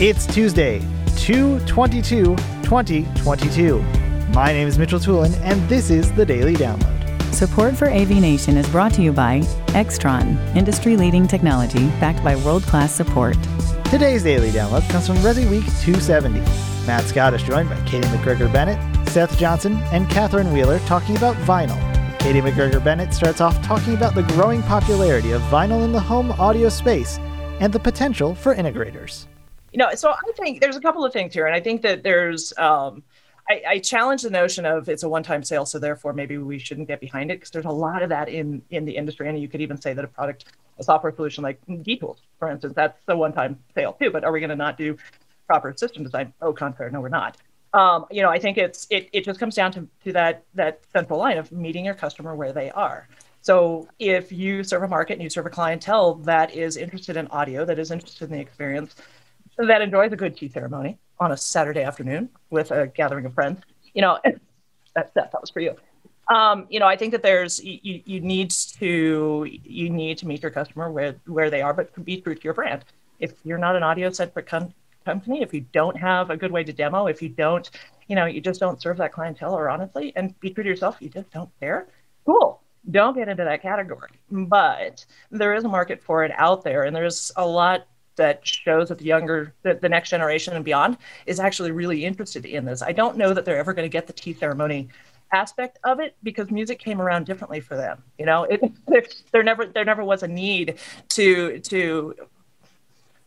It's Tuesday, 222 2022. My name is Mitchell Toolin, and this is the Daily Download. Support for AV Nation is brought to you by Extron, industry leading technology backed by world class support. Today's Daily Download comes from Resi Week 270. Matt Scott is joined by Katie McGregor Bennett, Seth Johnson, and Catherine Wheeler talking about vinyl. Katie McGregor Bennett starts off talking about the growing popularity of vinyl in the home audio space and the potential for integrators. You know, so I think there's a couple of things here, and I think that there's. Um, I, I, challenge the notion of it's a one-time sale, so therefore maybe we shouldn't get behind it because there's a lot of that in in the industry, and you could even say that a product, a software solution like DTools, for instance, that's a one-time sale too. But are we going to not do proper system design? Oh, contrary, no, we're not. Um, you know, I think it's it, it just comes down to, to that that central line of meeting your customer where they are. So if you serve a market and you serve a clientele that is interested in audio, that is interested in the experience, that enjoys a good tea ceremony on a Saturday afternoon with a gathering of friends, you know, that that, that was for you. Um, you know, I think that there's you, you need to you need to meet your customer where where they are, but be true to your brand. If you're not an audio centric company, if you don't have a good way to demo, if you don't, you know, you just don't serve that clientele or honestly, and be true to yourself, you just don't care, cool. Don't get into that category. But there is a market for it out there, and there's a lot that shows that the younger, the, the next generation and beyond is actually really interested in this. I don't know that they're ever going to get the tea ceremony aspect of it because music came around differently for them. You know, it, there, there never there never was a need to to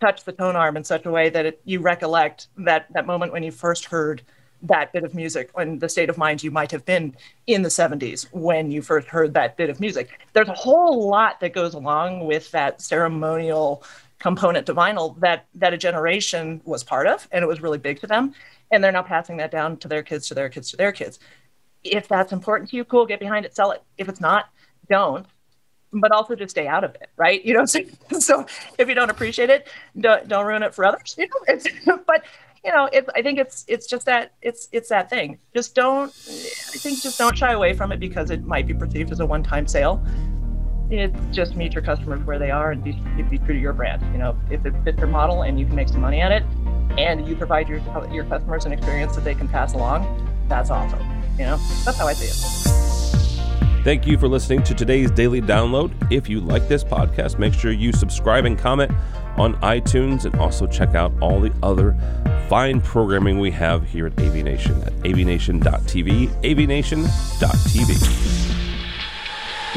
touch the tone arm in such a way that it, you recollect that that moment when you first heard that bit of music and the state of mind you might have been in the 70s when you first heard that bit of music there's a whole lot that goes along with that ceremonial component to vinyl that that a generation was part of and it was really big to them and they're now passing that down to their kids to their kids to their kids if that's important to you cool get behind it sell it if it's not don't but also just stay out of it, right? You know, so, so if you don't appreciate it, don't, don't ruin it for others. You know, it's, but you know, I think it's it's just that it's it's that thing. Just don't. I think just don't shy away from it because it might be perceived as a one-time sale. It's just meet your customers where they are and be, be true to your brand. You know, if it fits your model and you can make some money at it, and you provide your your customers an experience that they can pass along, that's awesome. You know, that's how I see it. Thank you for listening to today's daily download. If you like this podcast, make sure you subscribe and comment on iTunes and also check out all the other fine programming we have here at AV Nation at avnation.tv, avnation.tv.